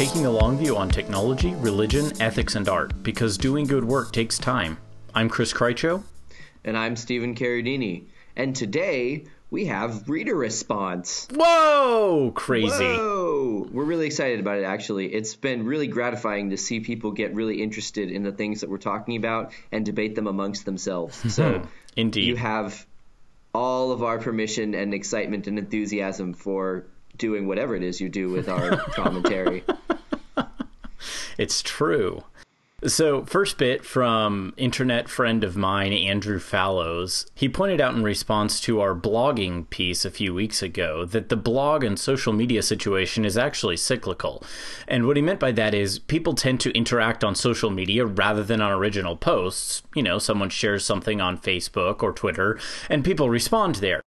is Winning Slowly, taking the long view on technology, religion, ethics, and art, because doing good work takes time. I'm Chris Krycho. And I'm Stephen Carradini. And today we have reader response. Whoa! Crazy. Whoa! We're really excited about it, actually. It's been really gratifying to see people get really interested in the things that we're talking about and debate them amongst themselves. So, Indeed. you have all of our permission and excitement and enthusiasm for doing whatever it is you do with our commentary. It's true. So, first bit from internet friend of mine, Andrew Fallows. He pointed out in response to our blogging piece a few weeks ago that the blog and social media situation is actually cyclical. And what he meant by that is people tend to interact on social media rather than on original posts. You know, someone shares something on Facebook or Twitter, and people respond there.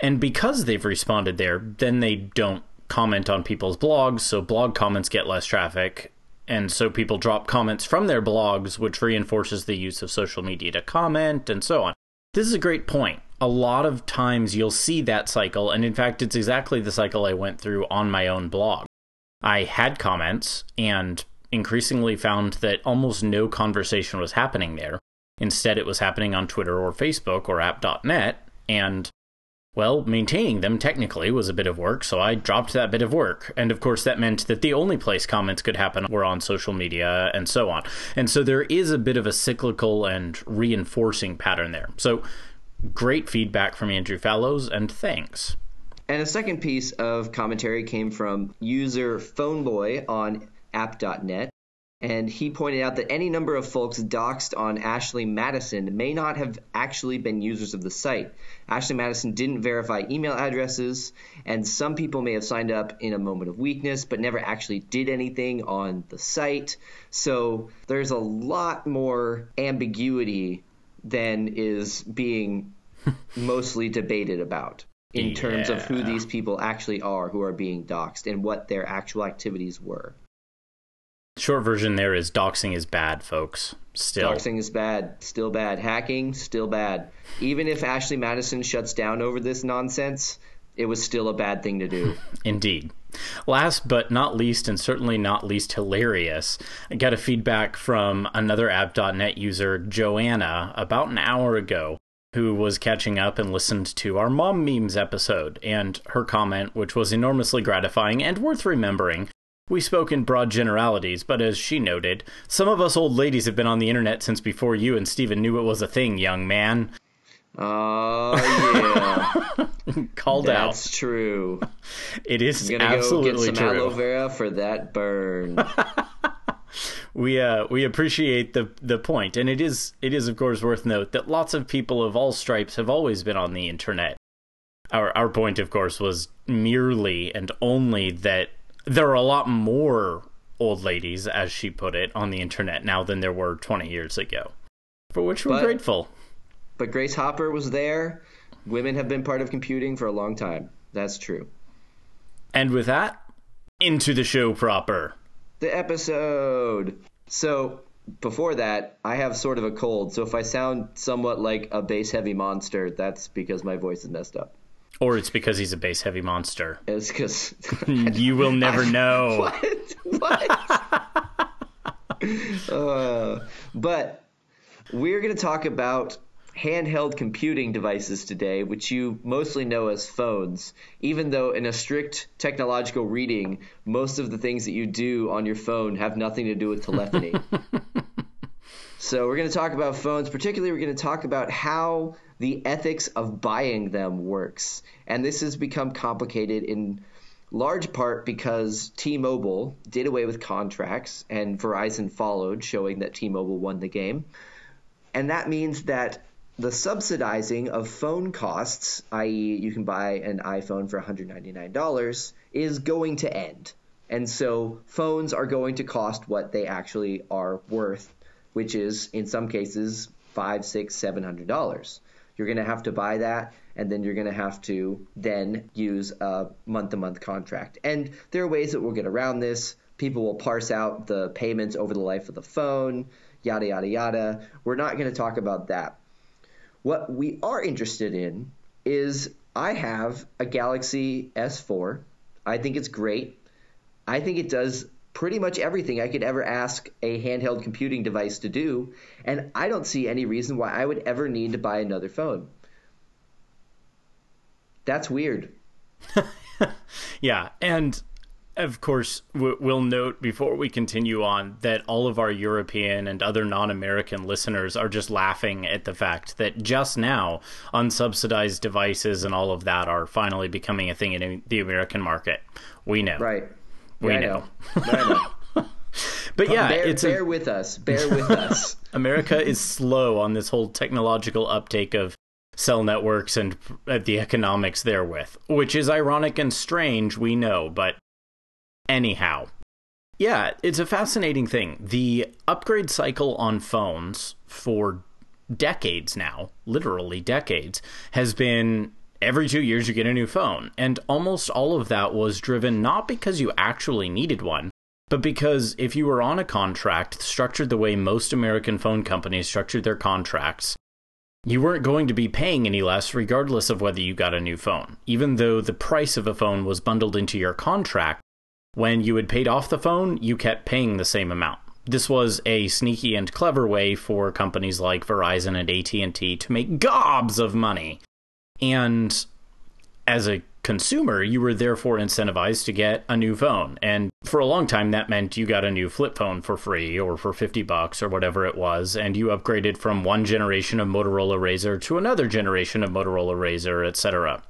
And because they've responded there, then they don't comment on people's blogs, so blog comments get less traffic and so people drop comments from their blogs, which reinforces the use of social media to comment and so on. This is a great point. A lot of times you'll see that cycle, and in fact, it's exactly the cycle I went through on my own blog. I had comments and increasingly found that almost no conversation was happening there. Instead, it was happening on Twitter or Facebook or app.net, and well, maintaining them technically was a bit of work, so I dropped that bit of work. And of course, that meant that the only place comments could happen were on social media and so on. And so there is a bit of a cyclical and reinforcing pattern there. So great feedback from Andrew Fallows, and thanks. And a second piece of commentary came from user Phoneboy on app.net and he pointed out that any number of folks doxxed on Ashley Madison may not have actually been users of the site. Ashley Madison didn't verify email addresses, and some people may have signed up in a moment of weakness but never actually did anything on the site. So there's a lot more ambiguity than is being mostly debated about in yeah. terms of who these people actually are who are being doxxed and what their actual activities were. Short version there is doxing is bad, folks. Still. Doxing is bad. Still bad. Hacking, still bad. Even if Ashley Madison shuts down over this nonsense, it was still a bad thing to do. Indeed. Last but not least, and certainly not least hilarious, I got a feedback from another app.net user, Joanna, about an hour ago, who was catching up and listened to our mom memes episode. And her comment, which was enormously gratifying and worth remembering, we spoke in broad generalities, but as she noted, some of us old ladies have been on the internet since before you and Stephen knew it was a thing, young man. Oh yeah, called That's out. That's true. It is I'm gonna absolutely go get some true. aloe vera for that burn. we uh, we appreciate the the point, and it is it is of course worth note that lots of people of all stripes have always been on the internet. Our our point, of course, was merely and only that there are a lot more old ladies, as she put it, on the internet now than there were 20 years ago, for which we're but, grateful. But Grace Hopper was there. Women have been part of computing for a long time. That's true. And with that, into the show proper. The episode. So, before that, I have sort of a cold, so if I sound somewhat like a bass heavy monster, that's because my voice is messed up. Or it's because he's a base heavy monster. It's because you will never know. What? What? uh, but we're going to talk about handheld computing devices today, which you mostly know as phones, even though in a strict technological reading, most of the things that you do on your phone have nothing to do with telephony. so we're going to talk about phones. Particularly, we're going to talk about how the ethics of buying them works. And this has become complicated in large part because T-Mobile did away with contracts and Verizon followed, showing that T-Mobile won the game. And that means that the subsidizing of phone costs, i.e., you can buy an iPhone for $199, is going to end. And so phones are going to cost what they actually are worth, which is in some cases five, six, seven hundred dollars. You're going to have to buy that, and then you're going to have to then use a month-to-month contract. And there are ways that we'll get around this. People will parse out the payments over the life of the phone, yada yada yada. We're not going to talk about that. What we are interested in is I have a Galaxy S4. I think it's great. I think it does pretty much everything I could ever ask a handheld computing device to do, and I don't see any reason why I would ever need to buy another phone. That's weird. yeah, and of course, we'll note before we continue on that all of our European and other non American listeners are just laughing at the fact that just now unsubsidized devices and all of that are finally becoming a thing in the American market. We know. Right. We Yeah, know. know. But yeah, bear, it's a- bear with us. Bear with us. America is slow on this whole technological uptake of cell networks and uh, the economics therewith, which is ironic and strange, we know, but anyhow. Yeah, it's a fascinating thing. The upgrade cycle on phones for decades now, literally decades, has been every two years you get a new phone. And almost all of that was driven not because you actually needed one, but because if you were on a contract structured the way most American phone companies structured their contracts, you weren't going to be paying any less regardless of whether you got a new phone. Even though the price of a phone was bundled into your contract, when you had paid off the phone, you kept paying the same amount. This was a sneaky and clever way for companies like Verizon and AT&T to make gobs of money. And as a consumer, you were therefore incentivized to get a new phone. And for a long time, that meant you got a new flip phone for free or for 50 bucks or whatever it was. And you upgraded from one generation of Motorola Razr to another generation of Motorola Razr, etc.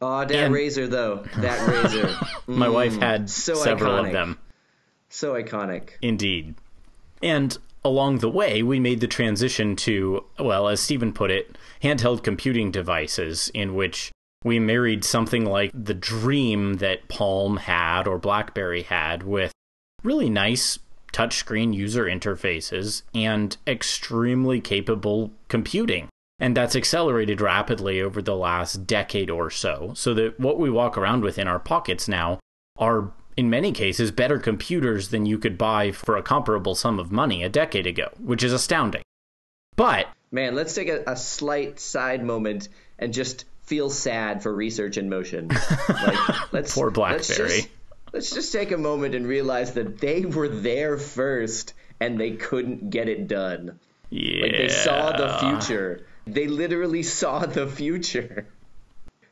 Oh, that And- Razr though. That Razr. My wife had Mm, so several iconic. of them. So iconic. Indeed. And along the way, we made the transition to, well, as Stephen put it, handheld computing devices, in which we married something like the dream that Palm had or Blackberry had with really nice touchscreen user interfaces and extremely capable computing. And that's accelerated rapidly over the last decade or so, so that what we walk around with in our pockets now are, in many cases, better computers than you could buy for a comparable sum of money a decade ago, which is astounding. But Man, let's take a, a slight side moment and just feel sad for research in motion. Like, let's, Poor Let's BlackBerry. just, let's just take a moment and realize that they were there first and they couldn't get it done. yeah, Like they saw the future. They literally saw the future.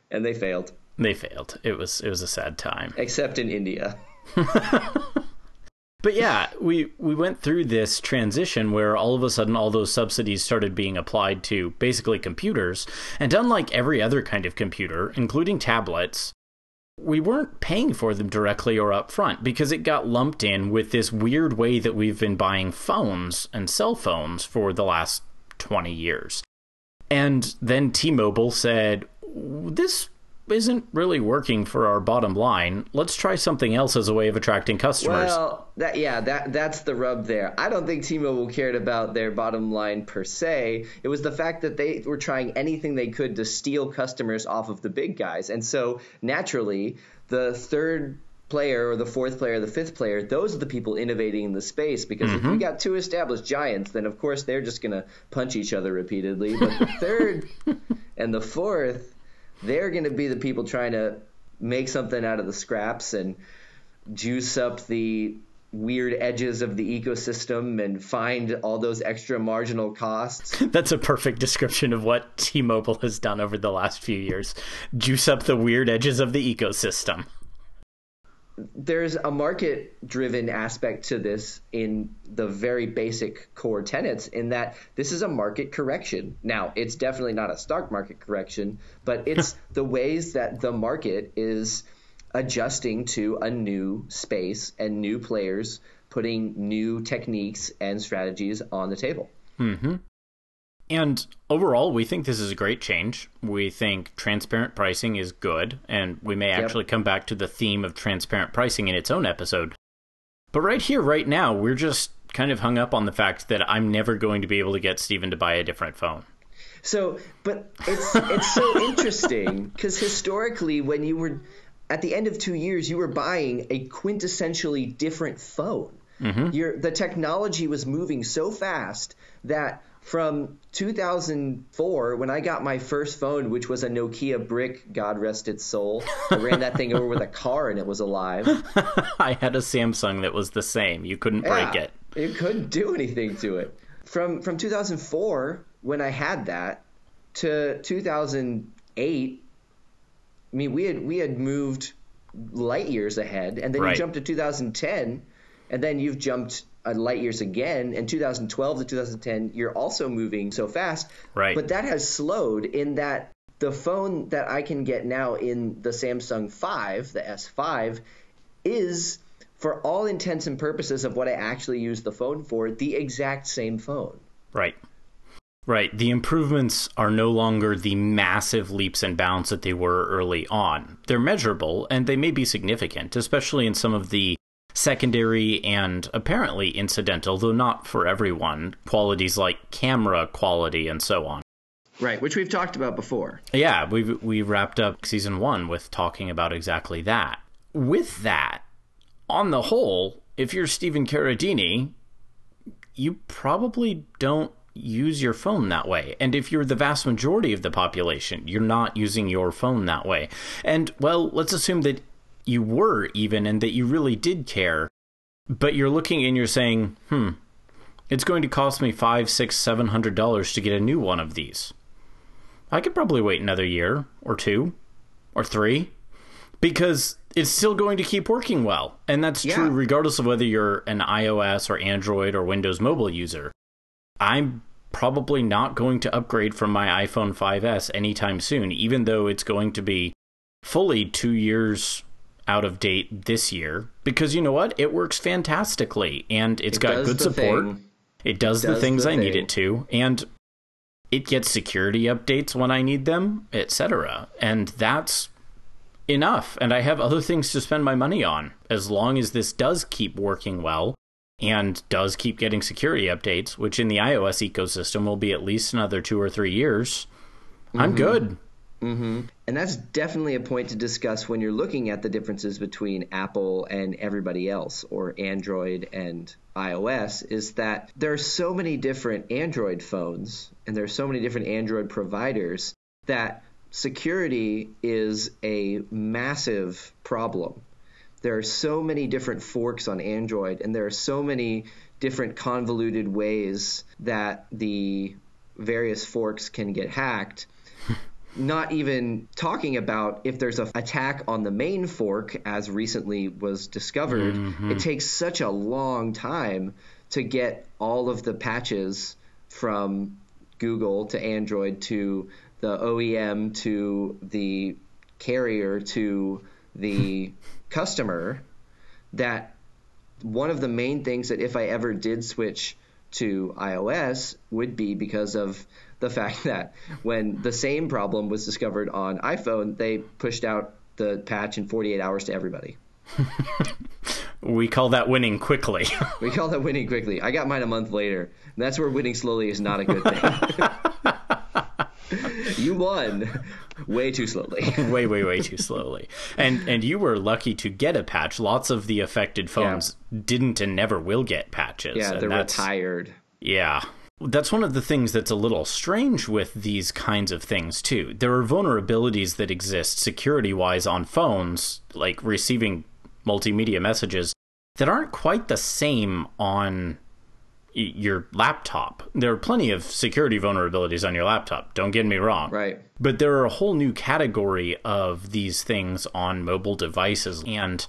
And they failed, They failed. It was it was a sad time. except in India. But yeah, we we went through this transition where all of a sudden all those subsidies started being applied to basically computers, and unlike every other kind of computer, including tablets, we weren't paying for them directly or up front because it got lumped in with this weird way that we've been buying phones and cell phones for the last 20 years. And then T-Mobile said, "This isn't really working for our bottom line. Let's try something else as a way of attracting customers." Well, that yeah, that that's the rub there. I don't think T-Mobile cared about their bottom line per se. It was the fact that they were trying anything they could to steal customers off of the big guys, and so naturally, the third player or the fourth player, or the fifth player, those are the people innovating in the space. Because if you mm-hmm. got two established giants, then of course they're just gonna punch each other repeatedly. But the third and the fourth, they're gonna be the people trying to make something out of the scraps and juice up the weird edges of the ecosystem and find all those extra marginal costs. That's a perfect description of what T-Mobile has done over the last few years. Juice up the weird edges of the ecosystem. There's a market driven aspect to this in the very basic core tenets, in that this is a market correction. Now, it's definitely not a stock market correction, but it's the ways that the market is adjusting to a new space and new players putting new techniques and strategies on the table. Mm-hmm. And overall, we think this is a great change. We think transparent pricing is good, and we may actually come back to the theme of transparent pricing in its own episode. But right here, right now, we're just kind of hung up on the fact that I'm never going to be able to get Steven to buy a different phone. So, but it's it's so interesting because historically, when you were at the end of two years, you were buying a quintessentially different phone. Mm-hmm. Your the technology was moving so fast that from 2004 when I got my first phone, which was a Nokia brick, God rest its soul. I ran that thing over with a car and it was alive. I had a Samsung that was the same. You couldn't break Yeah, it. You couldn't do anything to it. From from 2004 when I had that to 2008, I mean we had we had moved light years ahead, and then Right. you jumped to 2010, and then you've jumped uh, light years again. And 2012 to 2010, you're also moving so fast. Right. But that has slowed in that the phone that I can get now in the Samsung 5, the S5, is for all intents and purposes of what I actually use the phone for, the exact same phone. Right. Right. The improvements are no longer the massive leaps and bounds that they were early on. They're measurable and they may be significant, especially in some of the secondary and apparently incidental, though not for everyone, qualities like camera quality and so on. Right, which we've talked about before. Yeah, we we wrapped up season one with talking about exactly that. With that, on the whole, if you're Stephen Carradini, you probably don't use your phone that way. And if you're the vast majority of the population, you're not using your phone that way. And well, let's assume that you were even and that you really did care, but you're looking and you're saying, hmm, it's going to cost me five, six, seven hundred dollars to get a new one of these. I could probably wait another year or two or three because it's still going to keep working well. And that's Yeah. true regardless of whether you're an iOS or Android or Windows mobile user. I'm probably not going to upgrade from my iPhone 5S anytime soon, even though it's going to be fully two years out of date this year. Because you know what? It works fantastically and it's It got good support. thing. It does, the does things the I need it to, and it gets security updates when I need them, etc. And that's enough. And I have other things to spend my money on. As long as this does keep working well and does keep getting security updates, which in the iOS ecosystem will be at least another two or three years, I'm mm-hmm. good. Mm-hmm. And that's definitely a point to discuss when you're looking at the differences between Apple and everybody else, or Android and iOS, is that there are so many different Android phones and there are so many different Android providers that security is a massive problem. There are so many different forks on Android, and there are so many different convoluted ways that the various forks can get hacked not even talking about if there's an attack on the main fork, as recently was discovered, mm-hmm. it takes such a long time to get all of the patches from Google to Android to the OEM to the carrier to the customer that one of the main things that if I ever did switch to iOS would be because of the fact that when the same problem was discovered on iPhone, they pushed out the patch in 48 hours to everybody. We call that winning quickly. We call that winning quickly. I got mine a month later. That's where winning slowly is not a good thing. you won way too slowly. way, way, way too slowly. And and you were lucky to get a patch. Lots of the affected phones didn't and never will get patches. Yeah, and they're that's- retired. Yeah. That's one of the things that's a little strange with these kinds of things, too. There are vulnerabilities that exist security wise on phones, like receiving multimedia messages, that aren't quite the same on your laptop. There are plenty of security vulnerabilities on your laptop, don't get me wrong. Right. But there are a whole new category of these things on mobile devices and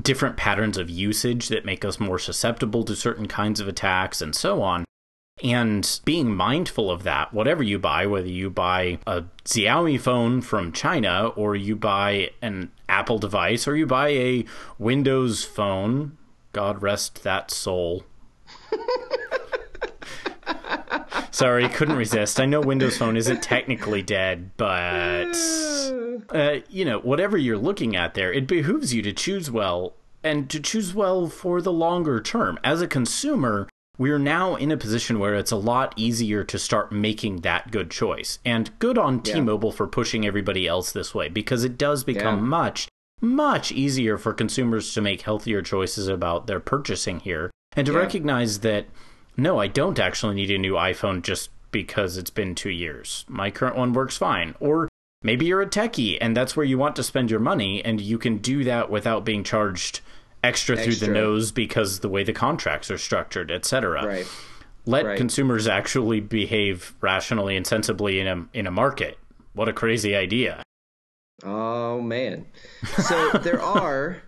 different patterns of usage that make us more susceptible to certain kinds of attacks and so on. And being mindful of that, whatever you buy, whether you buy a Xiaomi phone from China or you buy an Apple device or you buy a Windows phone, God rest that soul. Sorry, couldn't resist. I know Windows Phone isn't technically dead, but uh, you know, whatever you're looking at there, it behooves you to choose well and to choose well for the longer term. As a consumer, we're now in a position where it's a lot easier to start making that good choice. And good on Yeah. T-Mobile for pushing everybody else this way because it does become Yeah. much much easier for consumers to make healthier choices about their purchasing here and to Yeah. recognize that No, I don't actually need a new iPhone just because it's been two years. My current one works fine. Or maybe you're a techie and that's where you want to spend your money, and you can do that without being charged extra, extra. through the nose because the way the contracts are structured, etc. Right. Let right. consumers actually behave rationally and sensibly in a in a market. What a crazy idea. Oh man. So there are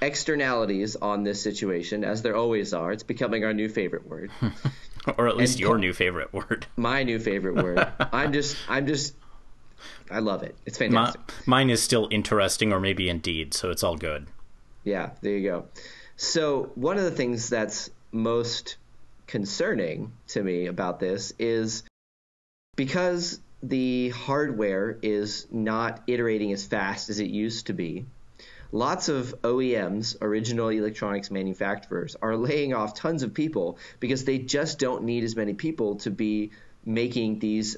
externalities on this situation, as there always are. It's becoming our new favorite word. or at least and your new favorite word. My new favorite word. I'm just I'm just I love it. It's fantastic. My, mine is still interesting or maybe indeed, so it's all good. Yeah, there you go. So, one of the things that's most concerning to me about this is because the hardware is not iterating as fast as it used to be. Lots of OEMs, original electronics manufacturers, are laying off tons of people because they just don't need as many people to be making these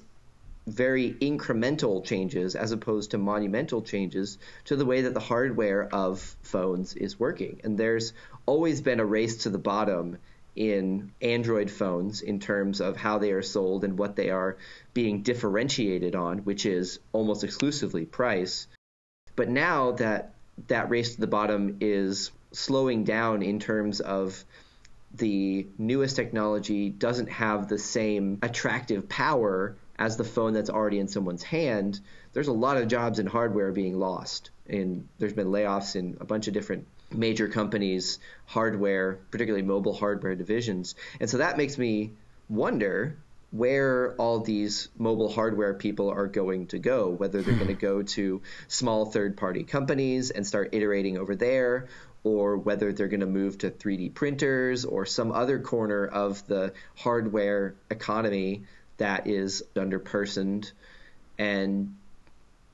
very incremental changes as opposed to monumental changes to the way that the hardware of phones is working. And there's always been a race to the bottom in Android phones in terms of how they are sold and what they are being differentiated on, which is almost exclusively price. But now that that race to the bottom is slowing down in terms of the newest technology doesn't have the same attractive power as the phone that's already in someone's hand, there's a lot of jobs in hardware being lost. And there's been layoffs in a bunch of different major companies, hardware, particularly mobile hardware divisions. And so that makes me wonder where all these mobile hardware people are going to go, whether they're going to go to small third party companies and start iterating over there, or whether they're going to move to 3D printers or some other corner of the hardware economy that is underpersoned and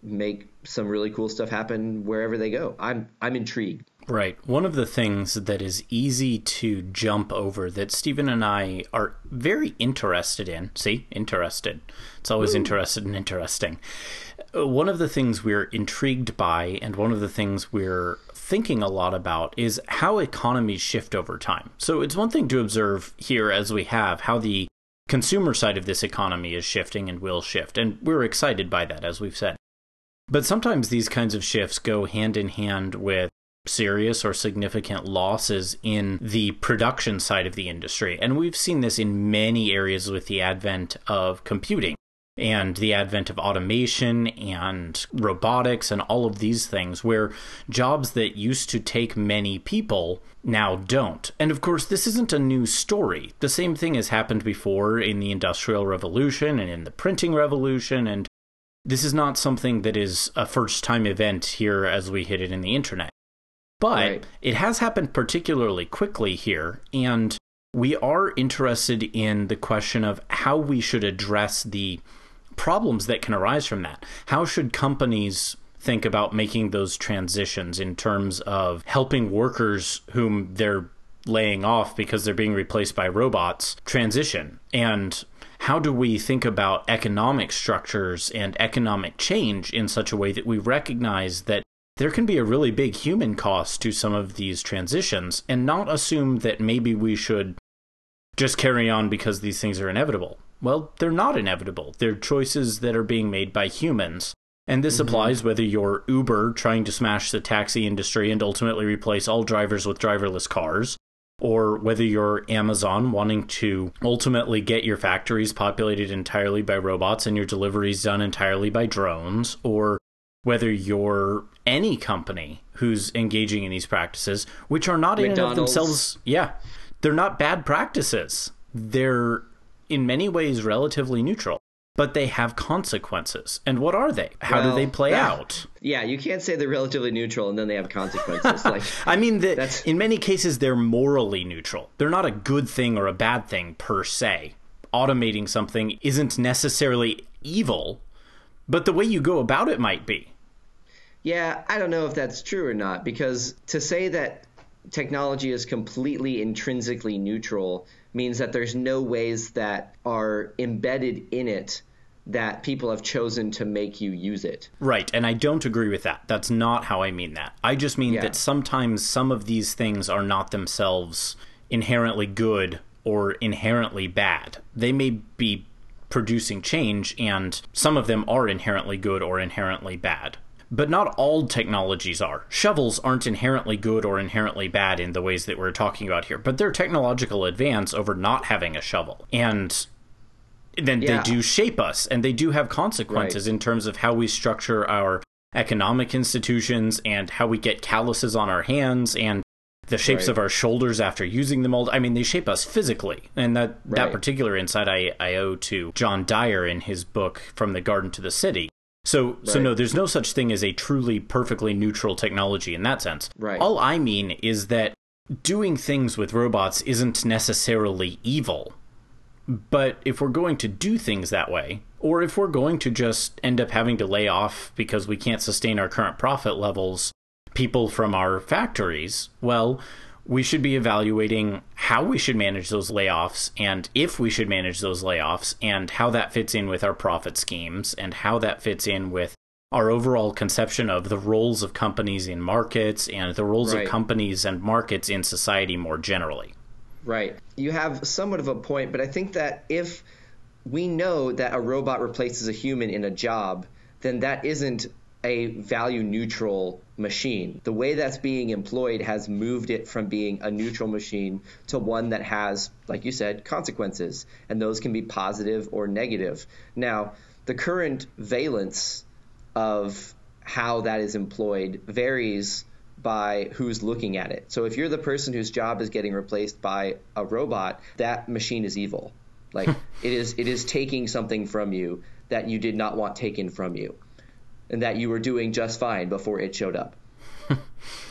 make some really cool stuff happen wherever they go. I'm I'm intrigued. Right. One of the things that is easy to jump over that Stephen and I are very interested in. See, interested. It's always Ooh. interested and interesting. One of the things we're intrigued by, and one of the things we're thinking a lot about, is how economies shift over time. So it's one thing to observe here, as we have, how the consumer side of this economy is shifting and will shift. And we're excited by that, as we've said. But sometimes these kinds of shifts go hand in hand with serious or significant losses in the production side of the industry. And we've seen this in many areas with the advent of computing and the advent of automation and robotics and all of these things, where jobs that used to take many people now don't. And of course, this isn't a new story. The same thing has happened before in the Industrial Revolution and in the printing revolution. And this is not something that is a first time event here as we hit it in the internet. But right. it has happened particularly quickly here. And we are interested in the question of how we should address the problems that can arise from that. How should companies think about making those transitions in terms of helping workers whom they're laying off because they're being replaced by robots transition? And how do we think about economic structures and economic change in such a way that we recognize that there can be a really big human cost to some of these transitions and not assume that maybe we should just carry on because these things are inevitable? Well, they're not inevitable. They're choices that are being made by humans. And this mm-hmm. applies whether you're Uber trying to smash the taxi industry and ultimately replace all drivers with driverless cars, or whether you're Amazon wanting to ultimately get your factories populated entirely by robots and your deliveries done entirely by drones, or whether you're any company who's engaging in these practices, which are not McDonald's. in and of themselves, yeah, they're not bad practices. They're in many ways relatively neutral, but they have consequences. And what are they? How well, do they play that, out? Yeah, you can't say they're relatively neutral and then they have consequences. like I mean, the, in many cases they're morally neutral. They're not a good thing or a bad thing per se. Automating something isn't necessarily evil, but the way you go about it might be. Yeah, I don't know if that's true or not because to say that technology is completely intrinsically neutral means that there's no ways that are embedded in it that people have chosen to make you use it. Right, and I don't agree with that. That's not how I mean that. I just mean yeah. that sometimes some of these things are not themselves inherently good or inherently bad. They may be producing change, and some of them are inherently good or inherently bad. But not all technologies are. Shovels aren't inherently good or inherently bad in the ways that we're talking about here, but they're technological advance over not having a shovel. And then Yeah. they do shape us, and they do have consequences in terms of how we structure our economic institutions and how we get calluses on our hands and the shapes Right. of our shoulders after using them all. I mean, they shape us physically, and that that particular insight I, I owe to John Dyer in his book From the Garden to the City. So, so no, there's no such thing as a truly perfectly neutral technology in that sense. Right. All I mean is that doing things with robots isn't necessarily evil. But if we're going to do things that way, or if we're going to just end up having to lay off because we can't sustain our current profit levels, people from our factories, well, we should be evaluating how we should manage those layoffs and if we should manage those layoffs and how that fits in with our profit schemes and how that fits in with our overall conception of the roles of companies in markets and the roles Right. of companies and markets in society more generally. Right. You have somewhat of a point, but I think that if we know that a robot replaces a human in a job, then that isn't a value neutral machine. The way that's being employed has moved it from being a neutral machine to one that has, like you said, consequences, and those can be positive or negative. Now, the current valence of how that is employed varies by who's looking at it. So if you're the person whose job is getting replaced by a robot, that machine is evil. Like it is it is taking something from you that you did not want taken from you and that you were doing just fine before it showed up.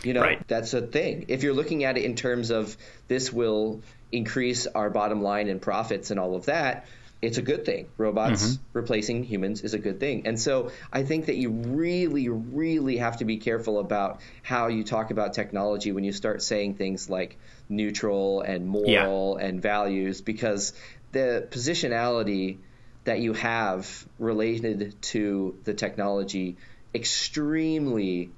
You know, Right. that's a thing. If you're looking at it in terms of this will increase our bottom line and profits and all of that, it's a good thing. Robots mm-hmm. replacing humans is a good thing. And so I think that you really, really have to be careful about how you talk about technology when you start saying things like neutral and moral and values, because the positionality that you have related to the technology extremely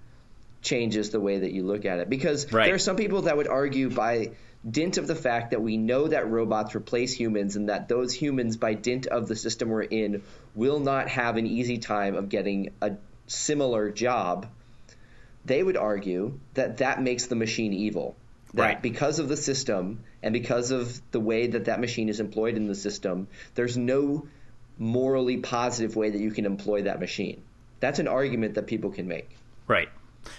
changes the way that you look at it. Because Right. there are some people that would argue by dint of the fact that we know that robots replace humans and that those humans, by dint of the system we're in, will not have an easy time of getting a similar job, they would argue that that makes the machine evil. That Right. because of the system and because of the way that that machine is employed in the system, there's no morally positive way that you can employ that machine. That's an argument that people can make. Right.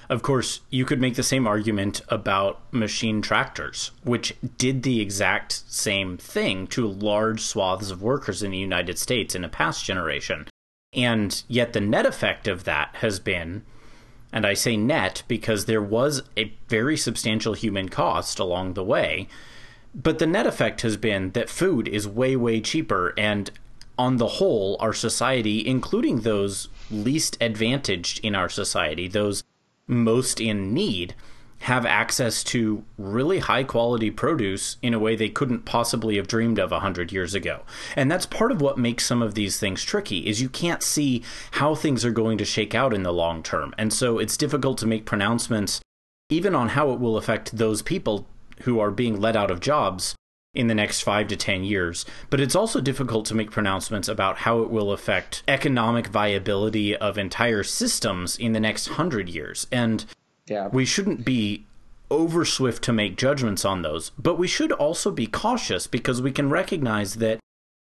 Of course, you could make the same argument about machine tractors, which did the exact same thing to large swaths of workers in the United States in a past generation. And yet, the net effect of that has been, and I say net because there was a very substantial human cost along the way, but the net effect has been that food is way, way cheaper. And on the whole, our society, including those least advantaged in our society, those most in need, have access to really high quality produce in a way they couldn't possibly have dreamed of 100 years ago. And that's part of what makes some of these things tricky is you can't see how things are going to shake out in the long term. And so it's difficult to make pronouncements even on how it will affect those people who are being let out of jobs in the next five to 10 years. But it's also difficult to make pronouncements about how it will affect economic viability of entire systems in the next hundred years. And Yeah. we shouldn't be over swift to make judgments on those, but we should also be cautious because we can recognize that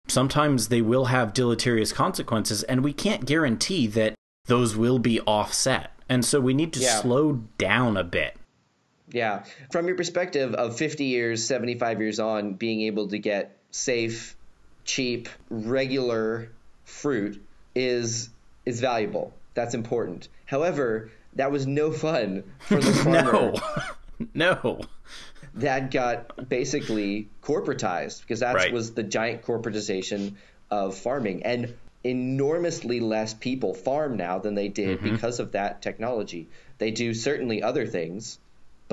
sometimes they will have deleterious consequences, and we can't guarantee that those will be offset. And so we need to Yeah. slow down a bit. Yeah. From your perspective of 50 years, 75 years on, being able to get safe, cheap, regular fruit is is valuable. That's important. However, that was no fun for the farmer No. no. that got basically corporatized because that Right. was the giant corporatization of farming and enormously less people farm now than they did Mm-hmm. because of that technology. They do certainly other things,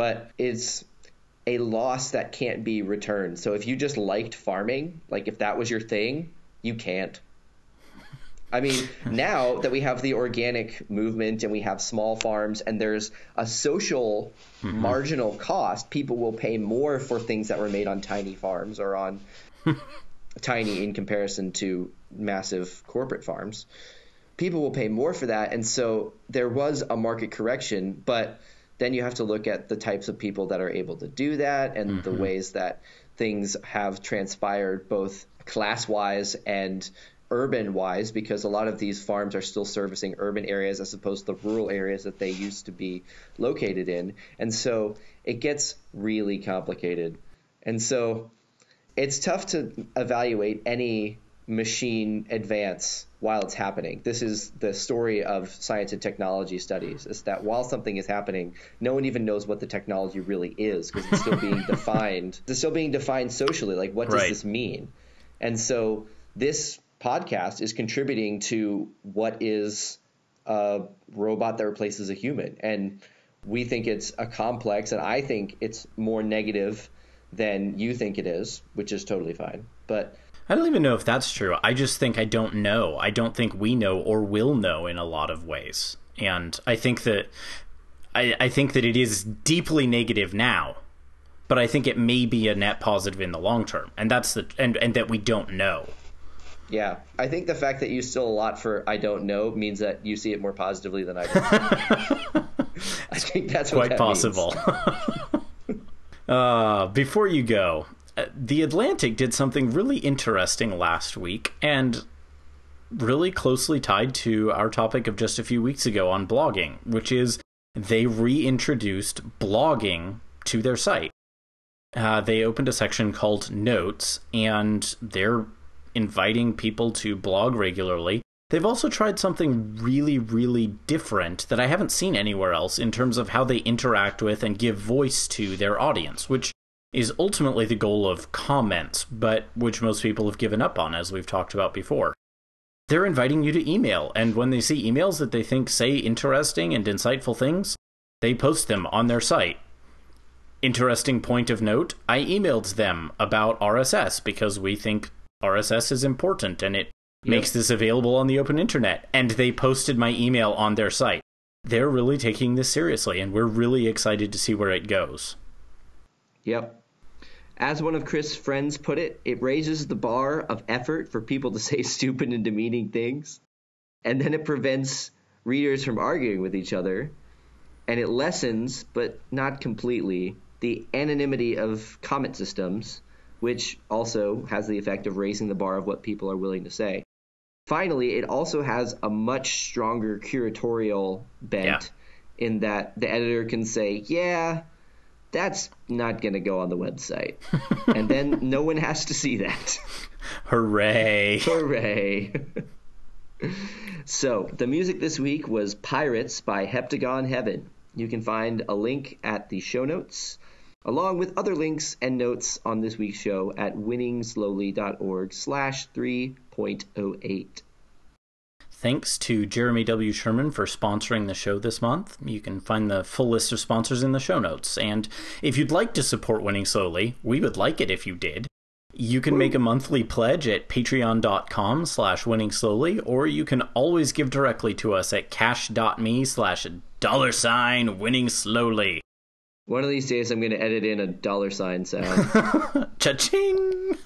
but it's a loss that can't be returned. So if you just liked farming, like if that was your thing, you can't. I mean, now that we have the organic movement and we have small farms and there's a social mm-hmm. marginal cost, people will pay more for things that were made on tiny farms or on tiny in comparison to massive corporate farms. People will pay more for that. And so there was a market correction, but then you have to look at the types of people that are able to do that and mm-hmm. the ways that things have transpired both class wise and urban wise because a lot of these farms are still servicing urban areas as opposed to the rural areas that they used to be located in. And so it gets really complicated. And so it's tough to evaluate any machine advance while it's happening. This is the story of science and technology studies is that while something is happening, no one even knows what the technology really is because it's still being defined. It's still being defined socially. Like, what does right. this mean? And so this podcast is contributing to what is a robot that replaces a human. And we think it's a complex, and I think it's more negative than you think it is, which is totally fine. But I don't even know if that's true. I just think I don't know. I don't think we know or will know in a lot of ways. And I think that I, I think that it is deeply negative now, but I think it may be a net positive in the long term. And that's the and, and that we don't know. Yeah, I think the fact that you still a lot for "I don't know" means that you see it more positively than I do. I think that's quite that possible. uh, before you go, the Atlantic did something really interesting last week, and really closely tied to our topic of just a few weeks ago on blogging, which is they reintroduced blogging to their site. Uh, they opened a section called Notes, and they're inviting people to blog regularly. They've also tried something really, really different that I haven't seen anywhere else in terms of how they interact with and give voice to their audience, which is ultimately the goal of comments, but which most people have given up on, as we've talked about before. They're inviting you to email, and when they see emails that they think say interesting and insightful things, they post them on their site. Interesting point of note I emailed them about RSS because we think RSS is important and it yep. makes this available on the open internet. And they posted my email on their site. They're really taking this seriously, and we're really excited to see where it goes. Yep. As one of Chris' friends put it, it raises the bar of effort for people to say stupid and demeaning things, and then it prevents readers from arguing with each other, and it lessens, but not completely, the anonymity of comment systems which also has the effect of raising the bar of what people are willing to say. Finally, it also has a much stronger curatorial bent yeah. in that the editor can say, yeah, that's not going to go on the website. and then no one has to see that. Hooray. Hooray. so, the music this week was Pirates by Heptagon Heaven. You can find a link at the show notes along with other links and notes on this week's show at winningslowly.org slash 3.08. Thanks to Jeremy W. Sherman for sponsoring the show this month. You can find the full list of sponsors in the show notes. And if you'd like to support Winning Slowly, we would like it if you did. You can make a monthly pledge at patreon.com slash winning slowly, or you can always give directly to us at cash.me slash dollar sign winning slowly. One of these days, I'm going to edit in a dollar sign sound. Cha-ching!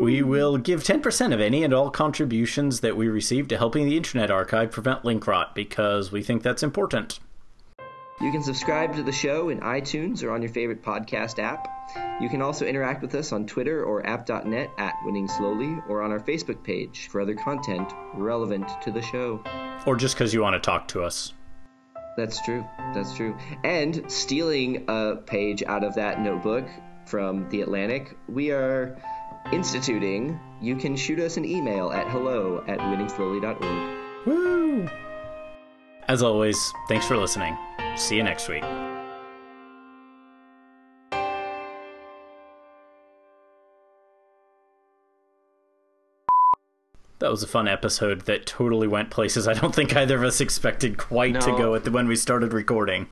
we will give 10% of any and all contributions that we receive to helping the Internet Archive prevent link rot because we think that's important. You can subscribe to the show in iTunes or on your favorite podcast app. You can also interact with us on Twitter or app.net at Winning Slowly or on our Facebook page for other content relevant to the show. Or just because you want to talk to us. That's true. That's true. And stealing a page out of that notebook from The Atlantic, we are instituting. You can shoot us an email at hello at winningslowly.org. Woo! As always, thanks for listening. See you next week. That was a fun episode that totally went places I don't think either of us expected quite no. to go at the, when we started recording.